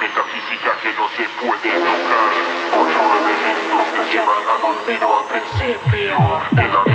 metafísica que no se puede tocar. Ocho elementos que llevan al olvido al principio de la